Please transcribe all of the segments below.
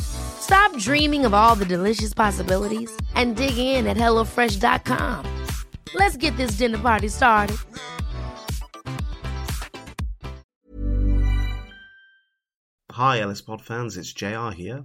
Stop dreaming of all the delicious possibilities and dig in at HelloFresh.com. Let's get this dinner party started. Hi, Ellis Pod fans, it's JR here.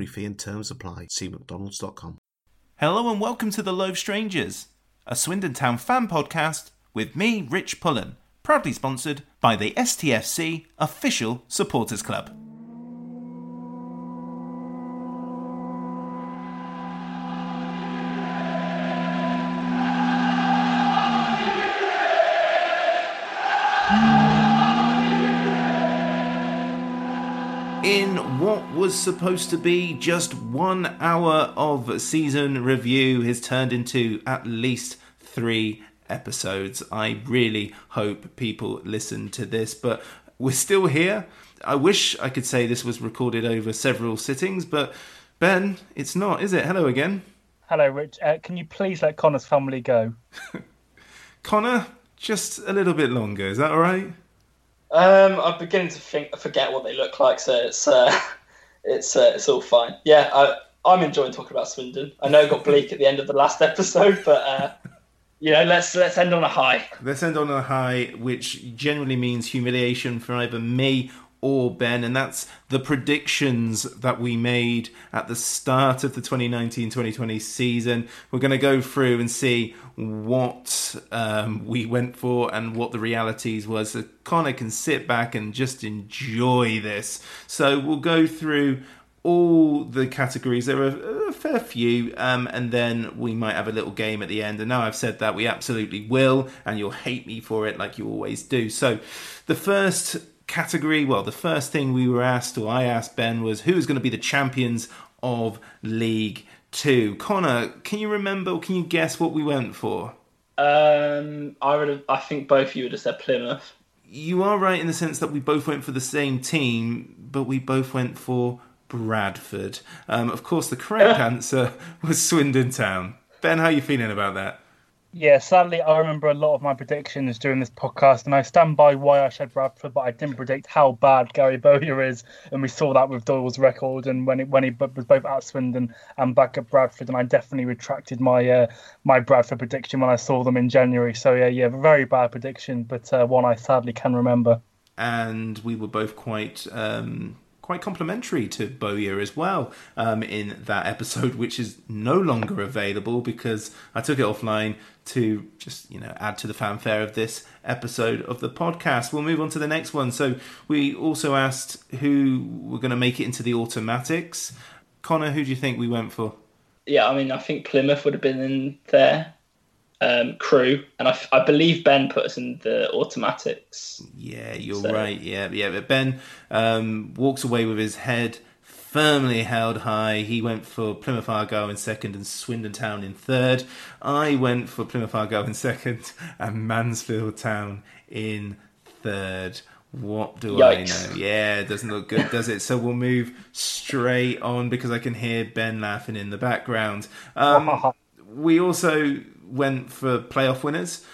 fee and terms apply. See mcdonalds.com. Hello and welcome to The Loaf Strangers, a Swindon Town fan podcast with me, Rich Pullen, proudly sponsored by the STFC Official Supporters Club. Was supposed to be just one hour of season review has turned into at least three episodes. I really hope people listen to this, but we're still here. I wish I could say this was recorded over several sittings, but Ben, it's not, is it? Hello again. Hello, Rich. Uh, can you please let Connor's family go? Connor, just a little bit longer. Is that all right? Um, I'm beginning to think forget what they look like, so it's uh, it's uh, it's all fine. Yeah, I, I'm enjoying talking about Swindon. I know it got bleak at the end of the last episode, but uh, you know, let's let's end on a high. Let's end on a high, which generally means humiliation for either me or Ben, and that's the predictions that we made at the start of the 2019-2020 season. We're going to go through and see what um, we went for and what the realities was. So Connor can sit back and just enjoy this. So we'll go through all the categories. There are a fair few, um, and then we might have a little game at the end. And now I've said that, we absolutely will, and you'll hate me for it like you always do. So the first category, well, the first thing we were asked, or I asked Ben, was who is going to be the champions of League Two. Connor, can you remember? or Can you guess what we went for? Um, I would have, I think both of you would have said Plymouth. You are right in the sense that we both went for the same team, but we both went for Bradford. Um, of course, the correct answer was Swindon Town. Ben, how are you feeling about that? Yeah, sadly, I remember a lot of my predictions during this podcast, and I stand by why I said Bradford, but I didn't predict how bad Gary Bowyer is, and we saw that with Doyle's record, and when he, when he was both at Swindon and back at Bradford, and I definitely retracted my uh, my Bradford prediction when I saw them in January. So yeah, yeah, very bad prediction, but uh, one I sadly can remember. And we were both quite um, quite complimentary to Bowyer as well um, in that episode, which is no longer available because I took it offline to just you know add to the fanfare of this episode of the podcast. We'll move on to the next one. So we also asked who were going to make it into the automatics. Connor, who do you think we went for? Yeah, I mean, I think Plymouth would have been in there. Um, Crewe, and I, I, believe Ben put us in the automatics. Yeah, you're so. right. Yeah, yeah. But Ben um, walks away with his head firmly held high. He went for Plymouth Argyle in second and Swindon Town in third. I went for Plymouth Argyle in second and Mansfield Town in third. What do Yikes. I know? Yeah, it doesn't look good, does it? So we'll move straight on because I can hear Ben laughing in the background. Um, we also went for playoff winners,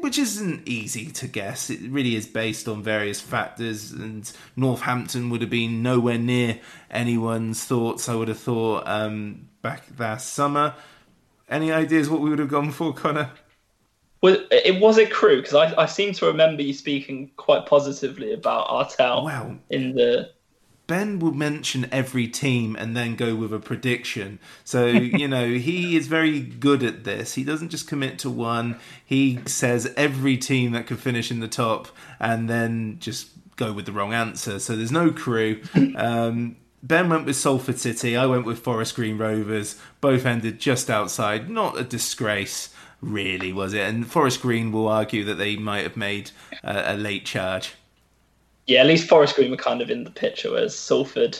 which isn't easy to guess. It really is based on various factors, and Northampton would have been nowhere near anyone's thoughts. I would have thought um, back last summer. Any ideas what we would have gone for, Connor? Well, it was a Crewe because I, I seem to remember you speaking quite positively about Artell wow. in the Ben will mention every team and then go with a prediction. So, you know, he is very good at this. He doesn't just commit to one, he says every team that could finish in the top and then just go with the wrong answer. So there's no Crewe. Um, Ben went with Salford City. I went with Forest Green Rovers. Both ended just outside. Not a disgrace, really, was it? And Forest Green will argue that they might have made a, a late charge. Yeah, at least Forest Green were kind of in the picture, whereas Salford,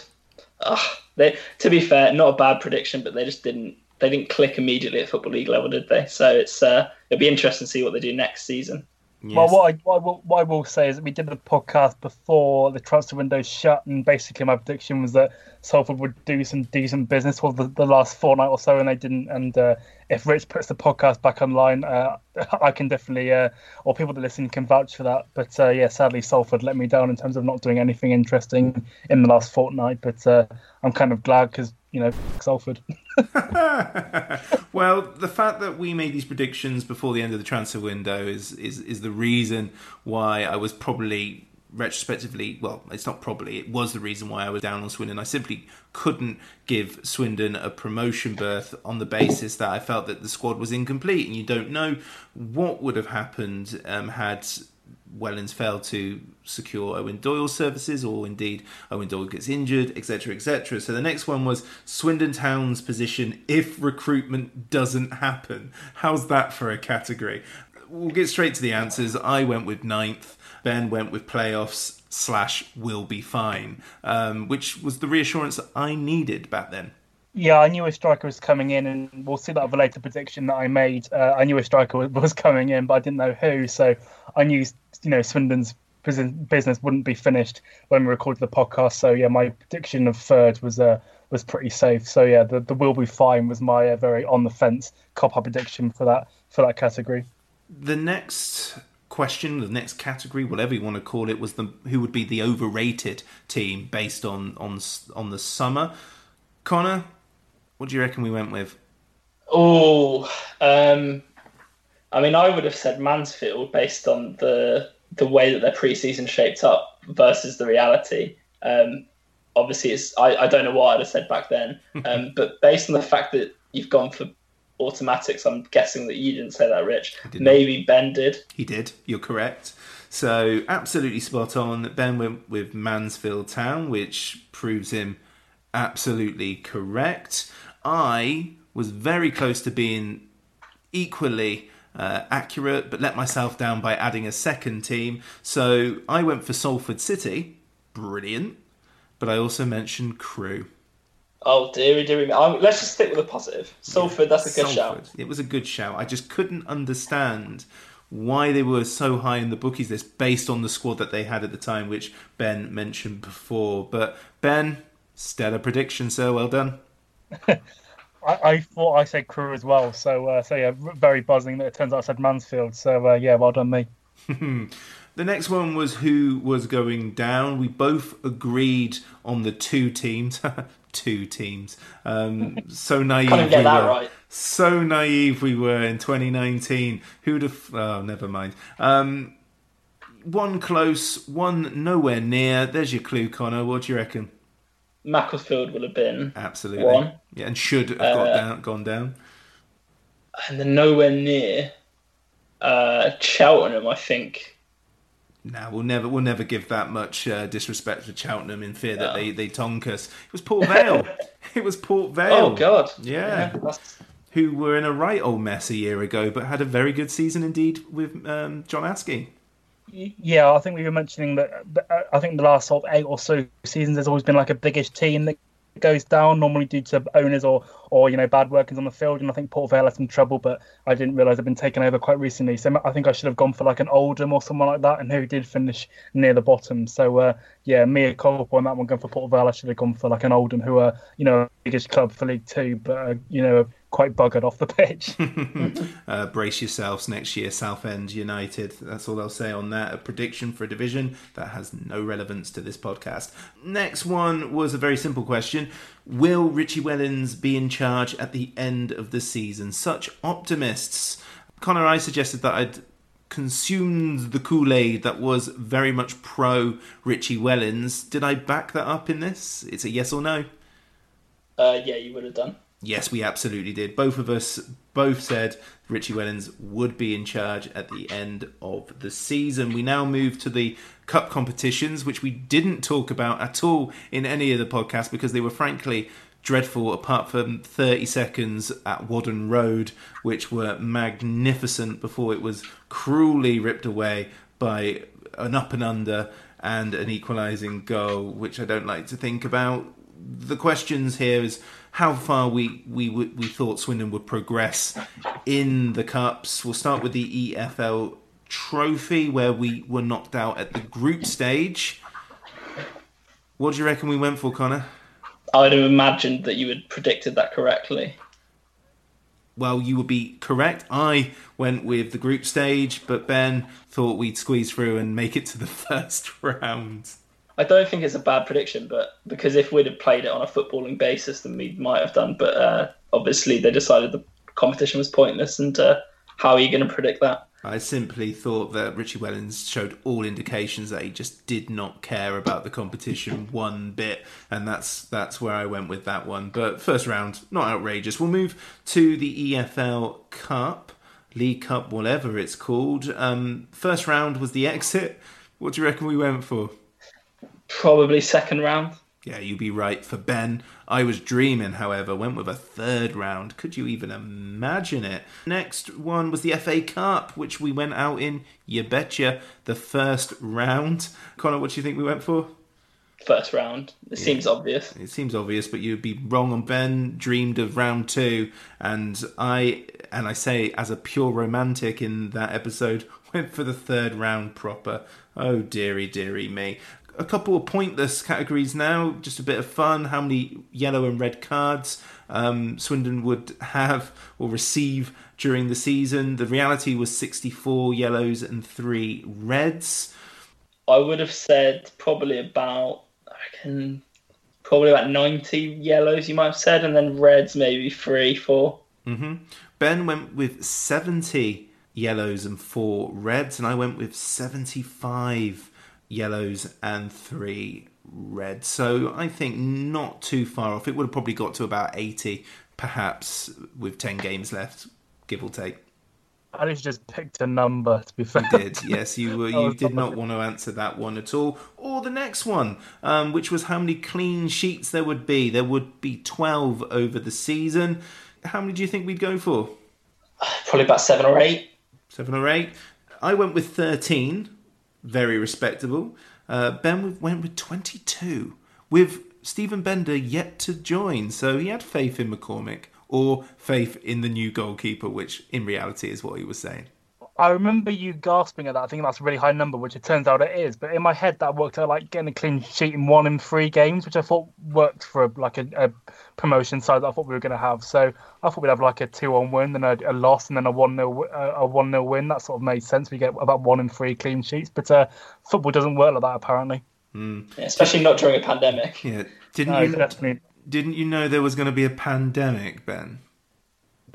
ugh, they to be fair, not a bad prediction, but they just didn't they didn't click immediately at football league level, did they? So it's uh, it'll be interesting to see what they do next season. Yes. Well, what I, what I, will, what I will say is that we did the podcast before the transfer window shut, and basically my prediction was that Salford would do some decent business for the, the last fortnight or so, and they didn't. And uh, if Rich puts the podcast back online, uh, I can definitely, uh, or people that listen can vouch for that. But uh, yeah, sadly, Salford let me down in terms of not doing anything interesting in the last fortnight. But uh, I'm kind of glad because you know, Salford. well, the fact that we made these predictions before the end of the transfer window is is is the reason why I was probably retrospectively, well, it's not probably, it was the reason why I was down on Swindon. I simply couldn't give Swindon a promotion berth on the basis that I felt that the squad was incomplete, and you don't know what would have happened um, had Wellens failed to secure Eoin Doyle's services, or indeed Eoin Doyle gets injured, etc., etc. So the next one was Swindon Town's position if recruitment doesn't happen. How's that for a category? We'll get straight to the answers. I went with ninth. Ben went with playoffs slash will be fine, um, which was the reassurance I needed back then. Yeah, I knew a striker was coming in, and we'll see that of a later prediction that I made. Uh, I knew a striker was coming in, but I didn't know who. So I knew, you know, Swindon's business wouldn't be finished when we recorded the podcast. So yeah, my prediction of third was uh, was pretty safe. So yeah, the the will be fine was my uh, very on the fence cop up prediction for that for that category. The next question, the next category, whatever you want to call it, was the who would be the overrated team based on on on the summer. Connor, what do you reckon we went with? Oh, um, I mean, I would have said Mansfield based on the the way that their preseason shaped up versus the reality. Um, obviously, it's I, I don't know what I'd have said back then, um, but based on the fact that you've gone for automatics, I'm guessing that you didn't say that, Rich. Maybe not. Ben did. He did. You're correct. So absolutely spot on. That Ben went with Mansfield Town, which proves him absolutely correct. I was very close to being equally uh, accurate, but let myself down by adding a second team. So I went for Salford City, brilliant, but I also mentioned Crewe. Oh dearie, dearie me. I'm, let's just stick with the positive. Salford, yeah, that's a good Salford. shout. It was a good shout. I just couldn't understand why they were so high in the bookies list based on the squad that they had at the time, which Ben mentioned before. But Ben, stellar prediction, sir. Well done. I, I, thought I said Crewe as well, so uh, so yeah, very buzzing that it turns out I said Mansfield. So uh, yeah, well done me. the next one was who was going down. We both agreed on the two teams. two teams. Um, so naive we were. Right. So naive we were in 2019. Who'd have? Oh, never mind. Um, one close, one nowhere near. There's your clue, Connor. What do you reckon? Macclesfield would have been absolutely one. Yeah, and should have got uh, down, gone down. And then nowhere near uh, Cheltenham, I think. No, we'll never we'll never give that much uh, disrespect to Cheltenham in fear that they they tonk us. It was Port Vale. it was Port Vale. Oh God. Yeah. yeah Who were in a right old mess a year ago, but had a very good season indeed with um, John Askey. Yeah, I think we were mentioning that. I think the last sort of eight or so seasons, there's always been like a biggish team that goes down normally due to owners or or you know bad workings on the field and I think Port Vale had some trouble but I didn't realise they'd been taken over quite recently so I think I should have gone for like an Oldham or someone like that and who did finish near the bottom so uh, yeah me culpa on that one going for Port Vale I should have gone for like an Oldham who are you know biggest club for League Two but uh, you know quite buggered off the pitch. uh, brace yourselves next year, Southend United. That's all I'll say on that. A prediction for a division that has no relevance to this podcast. Next one was a very simple question Will Richie Wellens be in charge at the end of the season? Such optimists. Connor, I suggested that I'd consumed the Kool Aid that was very much pro Richie Wellens. Did I back that up in this? It's a yes or no. Uh, yeah, you would have done. Yes, we absolutely did. Both of us both said Richie Wellens would be in charge at the end of the season. We now move to the cup competitions, which we didn't talk about at all in any of the podcasts because they were frankly dreadful, apart from 30 seconds at Whaddon Road, which were magnificent before it was cruelly ripped away by an up and under and an equalising goal, which I don't like to think about. The questions here is how far we we we thought Swindon would progress in the cups. We'll start with the EFL Trophy, where we were knocked out at the group stage. What do you reckon we went for, Connor? I would have imagined that you had predicted that correctly. Well, you would be correct. I went with the group stage, but Ben thought we'd squeeze through and make it to the first round. I don't think it's a bad prediction, but because if we'd have played it on a footballing basis, then we might have done. But uh, obviously, they decided the competition was pointless, and uh, how are you going to predict that? I simply thought that Richie Wellens showed all indications that he just did not care about the competition one bit, and that's that's where I went with that one. But first round, not outrageous. We'll move to the EFL Cup, League Cup, whatever it's called. Um, first round was the exit. What do you reckon we went for? Probably second round. Yeah, you'd be right for Ben. I was dreaming, however, went with a third round. Could you even imagine it? Next one was the FA Cup, which we went out in, you betcha, the first round. Connor, what do you think we went for? First round. It yeah. seems obvious. It seems obvious, but you'd be wrong on Ben. Dreamed of round two, and I, and I say as a pure romantic in that episode, went for the third round proper. Oh dearie, dearie me a couple of pointless categories now, just a bit of fun. How many yellow and red cards um, Swindon would have or receive during the season? The reality was 64 yellows and three reds. I would have said probably about, I reckon, probably about 90 yellows, you might have said, and then reds maybe three, 4 mm-hmm. Ben went with 70 yellows and four reds, and I went with 75 yellows and three reds. So I think not too far off. It would have probably got to about 80, perhaps, with 10 games left, give or take. I just picked a number, to be fair. You did, yes. You were, you did not want to answer that one at all. Or the next one, um, which was how many clean sheets there would be. There would be 12 over the season. How many do you think we'd go for? Probably about seven or eight. Seven or eight. I went with 13 very respectable. Uh, ben went with 22, with Steven Benda yet to join. So he had faith in McCormick or faith in the new goalkeeper, which in reality is what he was saying. I remember you gasping at that. I think that's a really high number, which it turns out it is. But in my head, that worked out like getting a clean sheet in one in three games, which I thought worked for like a, a promotion side that I thought we were going to have. So I thought we'd have like a two-on win, then a, a loss, and then a one nil a one nil win. That sort of made sense. We get about one in three clean sheets, but uh, football doesn't work like that apparently. Mm. Yeah, especially not during a pandemic. Yeah, didn't no, you? Definitely. Didn't you know there was going to be a pandemic, Ben?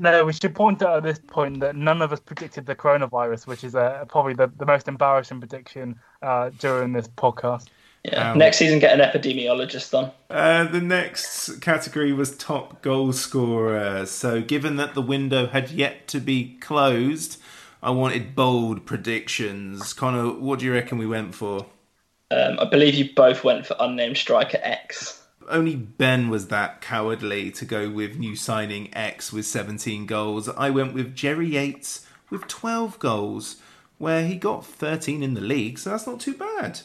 No, we should point out at this point that none of us predicted the coronavirus, which is uh, probably the, the most embarrassing prediction uh, during this podcast. Yeah. Um, next season, get an epidemiologist on. Uh, the next category was top goal scorer. So, given that the window had yet to be closed, I wanted bold predictions. Connor, what do you reckon we went for? Um, I believe you both went for unnamed striker X only Ben was that cowardly to go with new signing X with 17 goals. I went with Jerry Yates with 12 goals, where he got 13 in the league, so that's not too bad.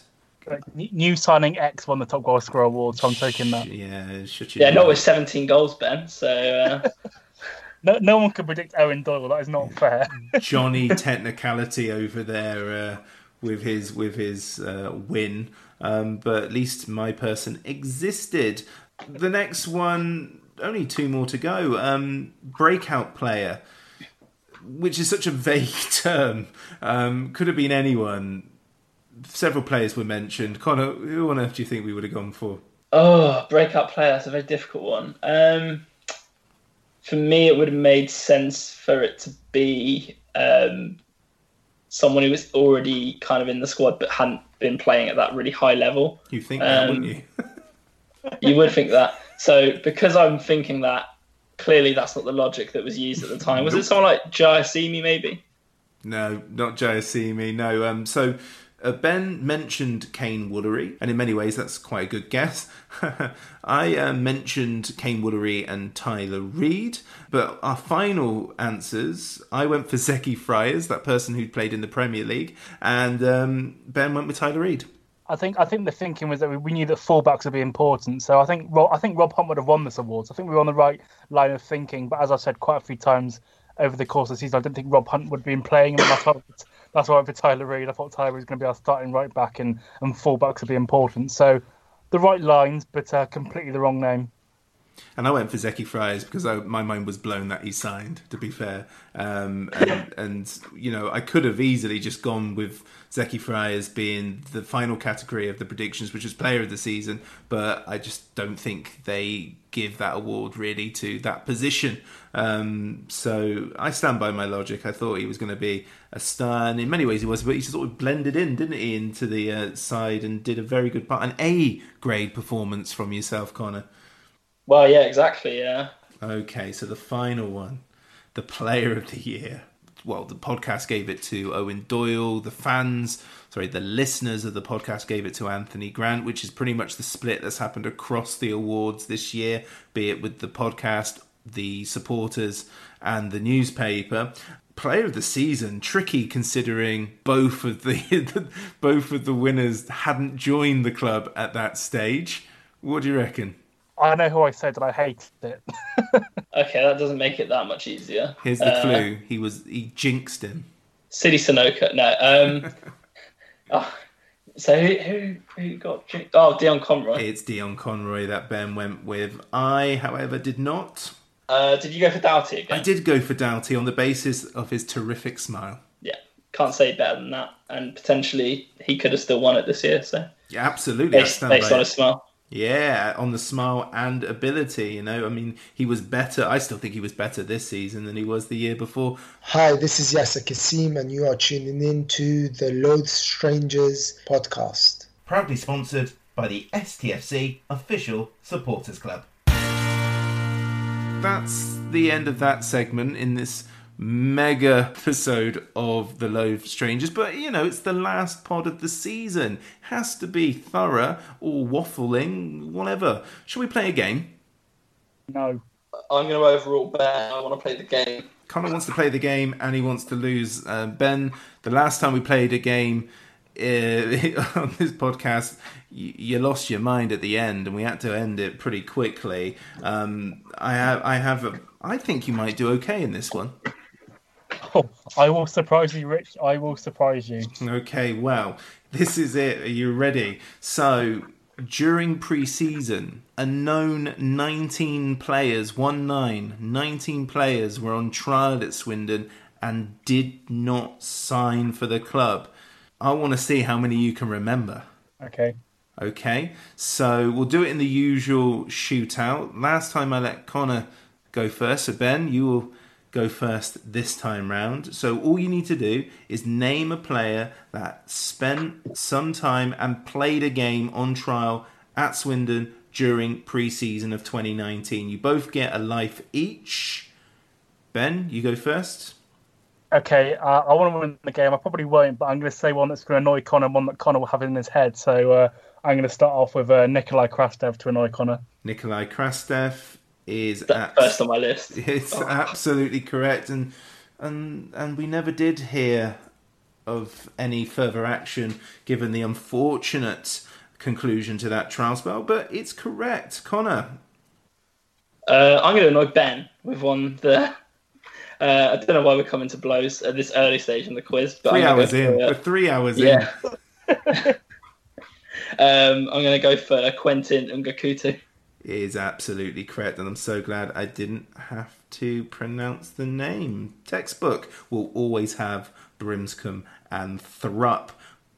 New signing X won the top goal scorer award, so I'm taking that. Yeah, should you? Yeah, not with 17 goals, Ben. So. Uh... no, no one can predict Eoin Doyle. That is not fair. Johnny technicality over there uh, with his with his uh, win um, but at least my person existed. The next one, only two more to go. Um, breakout player, which is such a vague term, um, could have been anyone. Several players were mentioned. Connor, who on earth do you think we would have gone for? Oh, breakout player. That's a very difficult one. Um, for me, it would have made sense for it to be um, someone who was already kind of in the squad but hadn't been playing at that really high level. You think that, Um, wouldn't you? You would think that. So because I'm thinking that, clearly that's not the logic that was used at the time. Was it someone like Jaiyesimi maybe? No, not Jaiyesimi. No. Um. So uh, Ben mentioned Kaine Woolery, and in many ways that's quite a good guess. I uh, mentioned Kaine Woolery and Tyler Reid, but our final answers, I went for Zeki Fryers, that person who played in the Premier League, and um, Ben went with Tyler Reid. I think I think the thinking was that we, we knew that fullbacks would be important. So I think Rob, I think Rob Hunt would have won this award. So I think we were on the right line of thinking. But as I've said quite a few times over the course of the season, I didn't think Rob Hunt would have been playing, and why that's why for Tyler Reid. I thought Tyler was going to be our starting right back, and and fullbacks would be important. So the right lines, but uh, completely the wrong name. And I went for Zeki Fryers because I, my mind was blown that he signed. To be fair, um, and, and you know I could have easily just gone with Zeki Fryers being the final category of the predictions, which is Player of the Season. But I just don't think they give that award really to that position. Um, so I stand by my logic. I thought he was going to be a star, and in many ways he was, but he sort of blended in, didn't he, into the uh, side and did a very good part, an A grade performance from yourself, Connor. Well, yeah, exactly. Yeah. Okay, so the final one, the player of the year. Well, the podcast gave it to Eoin Doyle. The fans, sorry, the listeners of the podcast gave it to Anthony Grant, which is pretty much the split that's happened across the awards this year, be it with the podcast, the supporters, and the newspaper. Player of the season, tricky considering both of the both of the winners hadn't joined the club at that stage. What do you reckon? I know who I said, and I hated it. Okay, that doesn't make it that much easier. Here's the Uh, clue. He was he jinxed him. City Sonoka. No. Um, oh, so who, who who got? Jinxed? Oh, Dion Conroy. It's Dion Conroy that Ben went with. I, however, did not. Uh, did you go for Doughty again? I did go for Doughty on the basis of his terrific smile. Yeah, can't say better than that. And potentially he could have still won it this year. So Yeah, absolutely. I based, based on it. his smile. Yeah, on the smile and ability. You know, I mean, he was better. I still think he was better this season than he was the year before. Hi, this is Yaser Kasim, and you are tuning in to the Loathe Strangers podcast. proudly sponsored by the STFC Official Supporters Club. That's the end of that segment in this mega episode of The Loathe Strangers. But, you know, it's the last pod of the season. Has to be thorough or waffling, whatever. Shall we play a game? No. I'm going to overrule Ben. I want to play the game. Connor wants to play the game and he wants to lose. Uh, ben, the last time we played a game uh, on this podcast, you, you lost your mind at the end, and we had to end it pretty quickly. Um, I have, I have, a, I think you might do okay in this one. I will surprise you, Rich. I will surprise you. Okay, well, this is it. Are you ready? So, during pre season, a known 19 players, 1 9, 19 players were on trial at Swindon and did not sign for the club. I want to see how many you can remember. Okay. Okay, so we'll do it in the usual shootout. Last time I let Connor go first, so Ben, you will go first this time round. So all you need to do is name a player that spent some time and played a game on trial at Swindon during pre-season of 2019. You both get a life each. Ben, you go first. Okay, uh, I want to win the game. I probably won't, but I'm going to say one that's going to annoy Connor, one that Connor will have in his head. So uh, I'm going to start off with uh, Nikolai Krastev to annoy Connor. Nikolai Krastev is That first on my list. It's absolutely correct, and and and we never did hear of any further action given the unfortunate conclusion to that trial spell. But it's correct, Connor. Uh, I'm going to annoy Ben with one that. Uh, I don't know why we're coming to blows at this early stage in the quiz, but 3 I'm hours go in. for, uh, three hours yeah. in. um, I'm going to go for Quentin Ngakutu. Is absolutely correct, and I'm so glad I didn't have to pronounce the name. Textbook will always have Brimscombe and Thrupp.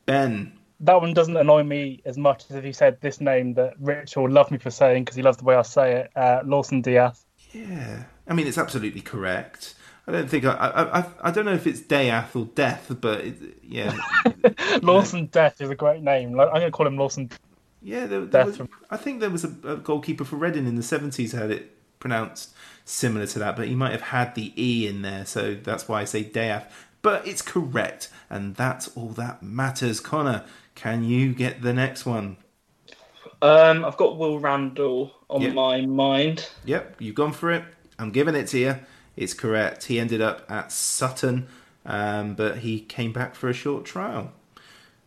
Ben, That one doesn't annoy me as much as if you said this name that Rich will love me for saying because he loves the way I say it. Uh, Lawson Diaz. Yeah, I mean it's absolutely correct. I don't think I, I, I, I don't know if it's Death or Death, but it, yeah, Lawson Death is a great name. Like, I'm going to call him Lawson. Yeah. There, there was, I think there was a, a goalkeeper for Reading in the seventies had it pronounced similar to that, but he might have had the e in there, so that's why I say Death. But it's correct, and that's all that matters. Connor, can you get the next one? Um, I've got Will Randall on Yeah. my mind. Yep, you've gone for it. I'm giving it to you. It's correct. He ended up at Sutton, um, but he came back for a short trial.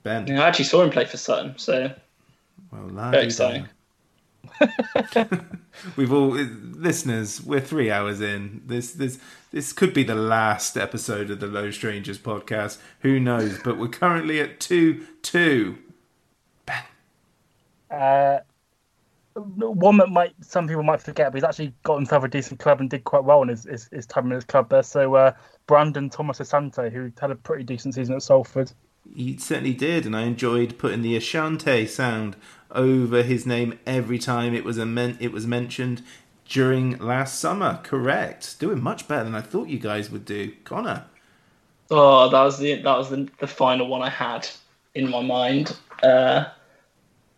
Ben, Yeah, I actually saw him play for Sutton, so well, very la-di-da. exciting. We've all listeners. We're three hours in. This this this could be the last episode of the Low Strangers podcast. Who knows? But we're currently at two two. Uh, one that might some people might forget, but he's actually got himself a decent club and did quite well in his, his, his time in his club there. So uh, Brandon Thomas Asante, who had a pretty decent season at Salford. He certainly did, and I enjoyed putting the Ashante sound over his name every time it was a men- it was mentioned during last summer. Correct, doing much better than I thought you guys would do, Connor. Oh, that was the that was the, the final one I had in my mind. Uh,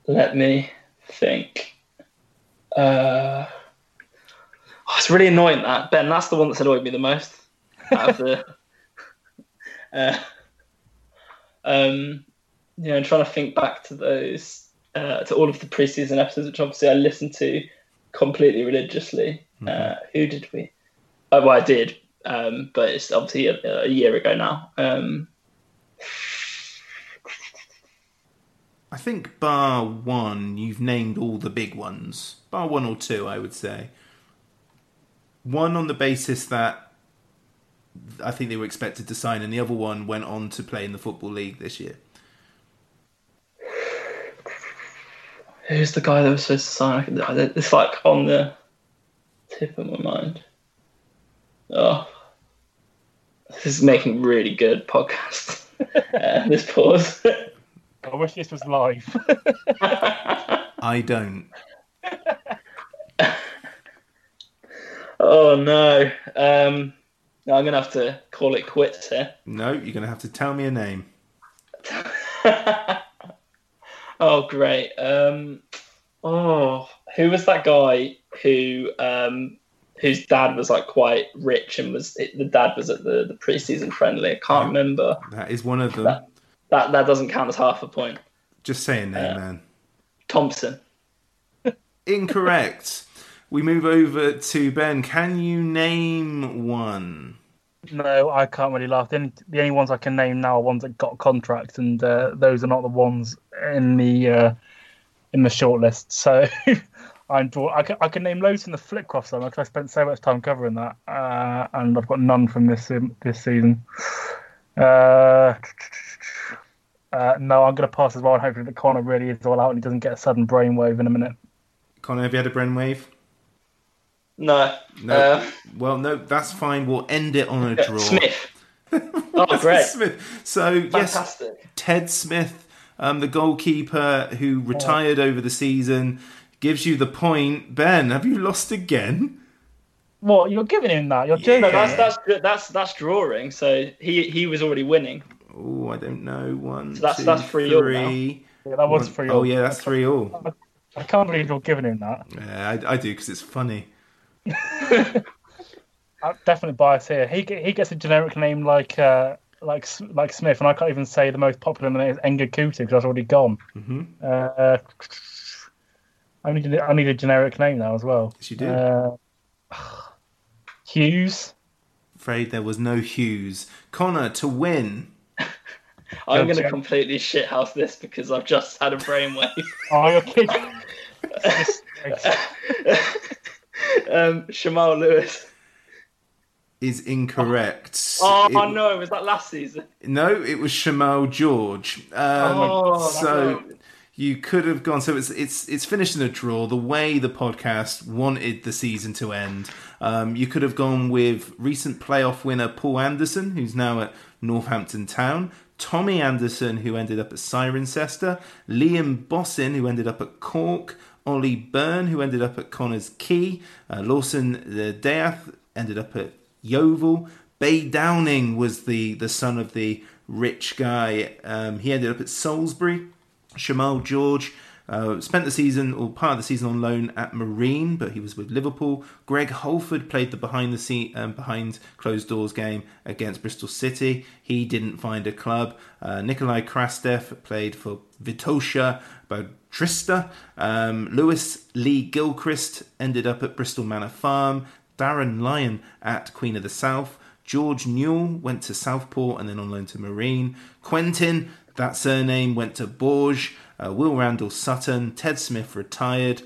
let me think. Uh, oh, it's really annoying that Ben. That's the one that's annoyed me the most out of the. uh, um, you know, I'm trying to think back to those uh, to all of the preseason episodes, which obviously I listened to completely religiously. Uh, who did we? Oh, well, I did, um, but it's obviously a, a year ago now. Um, I think bar one, you've named all the big ones. Bar one or two, I would say. One on the basis that I think they were expected to sign, and the other one went on to play in the Football League this year. Who's the guy that was supposed to sign? It's like on the tip of my mind. Oh, this is making really good podcast. uh, this pause. I wish this was live. I don't. oh no. Um, no, I'm gonna have to call it quits here. No, you're going to have to tell me a name. Oh great. Um, oh, who was that guy who um, whose dad was like quite rich and was the dad was at the the preseason friendly? I can't remember. That is one of them. That that that doesn't count as half a point. Just saying name, Yeah. man. Thompson. Incorrect. we move over to Ben. Can you name one? No, I can't really laugh. The only, the only ones I can name now are ones that got contracts, and uh, those are not the ones in the uh, in the shortlist. So I'm draw- I can, I can name loads from the Flitcroft summer because I spent so much time covering that, uh, and I've got none from this um, this season. Uh, uh, no, I'm going to pass as well, and hopefully that Connor really is all out and he doesn't get a sudden brainwave in a minute. Connor, have you had a brainwave? No. No. Uh, well, no, that's fine. We'll end it on a draw. Smith. Oh, great. Smith. So yes, Fantastic. Ted Smith, um, the goalkeeper who retired over the season, gives you the point. Ben, have you lost again? What you're giving him that? You're joking. No, that's that's that's that's drawing. So he he was already winning. Oh, I don't know. One, So that's- two, that's three all three. Yeah, that was One- free. Oh yeah, that's three all. I can't believe you're giving him that. Yeah, I, I do because it's funny. I'm definitely biased here. He he gets a generic name like uh, like like Smith, and I can't even say the most popular name is Enga Kuti because that's already gone. Mhm. Uh, I need a- I need a generic name now as well. Yes, you do. Uh, Hughes. Afraid there was no Hughes. Connor to win. I'm going to completely shithouse this because I've just had a brainwave. Oh, you're kidding. um, Shamal Lewis. Is incorrect. Oh no, It- no, was that last season? No, it was Shamal George. Um, Oh, so you could have gone. So it's it's it's finished in a draw. The way the podcast wanted the season to end, um, you could have gone with recent playoff winner Paul Anderson, who's now at Northampton Town. Tommy Anderson, who ended up at Cirencester. Liam Bossin, who ended up at Cork. Ollie Byrne, who ended up at Connah's Quay. Uh, Lawson D'Ath ended up at Yeovil. Bay Downing was the, the son of the rich guy. Um, he ended up at Salisbury. Shamal George uh, spent the season or part of the season on loan at Marine, but he was with Liverpool. Greg Holford played the behind the scene, um, behind closed doors game against Bristol City. He didn't find a club. Uh, Nikolai Krastev played for Vitosha Trista. Um, Lewis Lee Gilchrist ended up at Bristol Manor Farm. Darren Lyon at Queen of the South. George Newell went to Southport and then on loan to Marine. Quentin, that surname, went to Bourges. Uh, Will Randall Sutton. Ted Smith retired.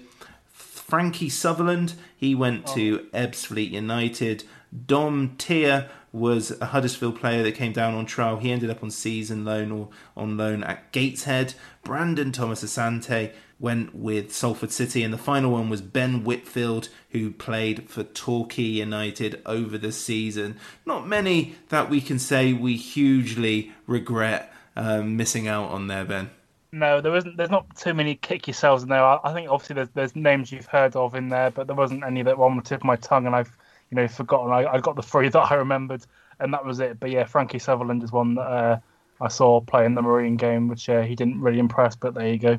Frankie Sutherland, he went to Ebbsfleet United. Dom Tier was a Huddersfield player that came down on trial. He ended up on season loan or on loan at Gateshead. Brandon Thomas Asante went with Salford City, and the final one was Ben Whitfield, who played for Torquay United over the season. Not many that we can say we hugely regret um, missing out on there, Ben. No, there isn't. There's not too many kick yourselves in there. I, I think obviously there's there's names you've heard of in there, but there wasn't any that were on the tip of my tongue, and I've you know forgotten. I, I got the three that I remembered, and that was it. But yeah, Frankie Sutherland is one that uh, I saw playing the Marine game, which uh, he didn't really impress. But there you go.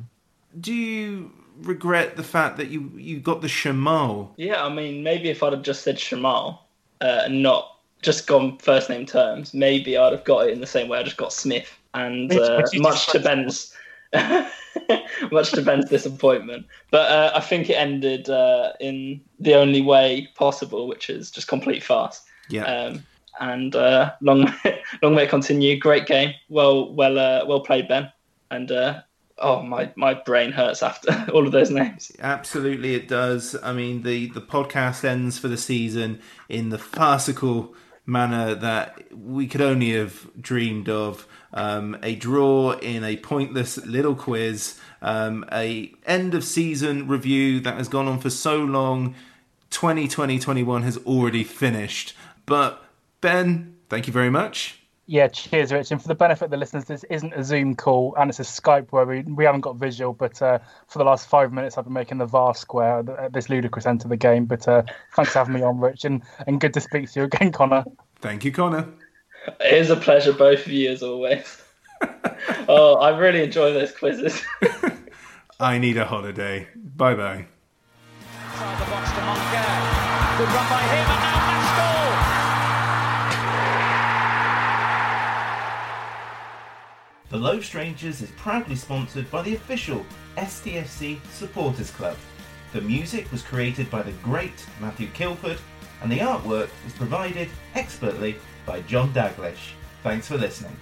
Do you regret the fact that you you got the Shamal? Yeah, I mean, maybe if I'd have just said Shamal uh, and not just gone first name terms, maybe I'd have got it in the same way I just got Smith. And uh, much to Ben's much to Ben's disappointment, but uh, I think it ended uh, in the only way possible, which is just complete farce. Yeah. Um, and uh, long, long may it continue. Great game. Well, well, uh, well played, Ben. And uh, oh, my my brain hurts after all of those names. Absolutely, it does. I mean, the the podcast ends for the season in the farcical manner that we could only have dreamed of. Um, a draw in a pointless little quiz, um, a end of season review that has gone on for so long. 2020-21 has already finished, but Ben, thank you very much. Yeah, cheers, Rich. And for the benefit of the listeners, this isn't a Zoom call and it's a Skype where we, we haven't got visual. But uh, for the last five minutes, I've been making the VAR square at this ludicrous end of the game. But uh, thanks for having me on, Rich, and, and good to speak to you again, Connor. Thank you, Connor. It is a pleasure, both of you, as always. oh, I really enjoy those quizzes. I need a holiday. Bye bye. Good run by him, and now The Low Strangers is proudly sponsored by the official STFC Supporters Club. The music was created by the great Matthew Kilford, and the artwork was provided expertly by John Daglish. Thanks for listening.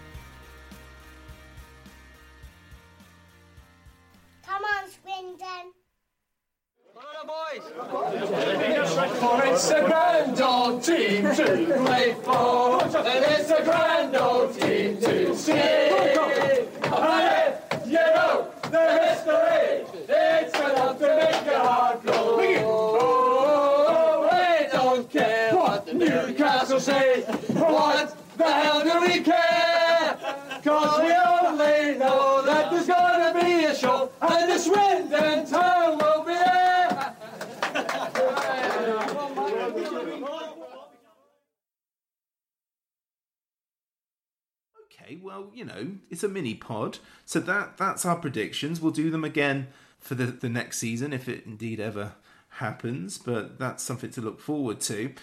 Okay, well, you know, it's a mini pod, so that that's our predictions. We'll do them again for the the next season if it indeed ever happens, but that's something to look forward to.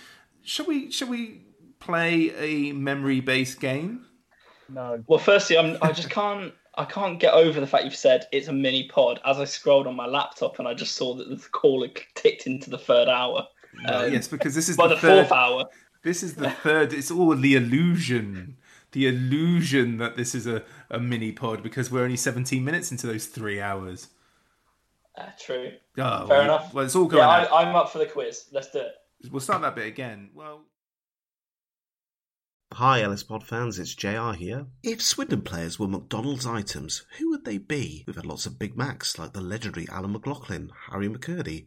Shall we shall we play a memory based game? No. Well, firstly, I'm, I just can't. I can't get over the fact you've said it's a mini pod. As I scrolled on my laptop and I just saw that the call had ticked into the third hour. Uh, yes, because this is by the, the third, fourth hour. This is the third. It's all the illusion, the illusion that this is a, a mini pod because we're only seventeen minutes into those three hours. Uh, true. Oh, Fair well, enough. Well, it's all going. Yeah, out. I, I'm up for the quiz. Let's do it. We'll start that bit again. Well, Hi, Ellis Pod fans, it's JR here. If Swindon players were McDonald's items, who would they be? We've had lots of Big Macs like the legendary Alan McLoughlin, Harry McCurdy,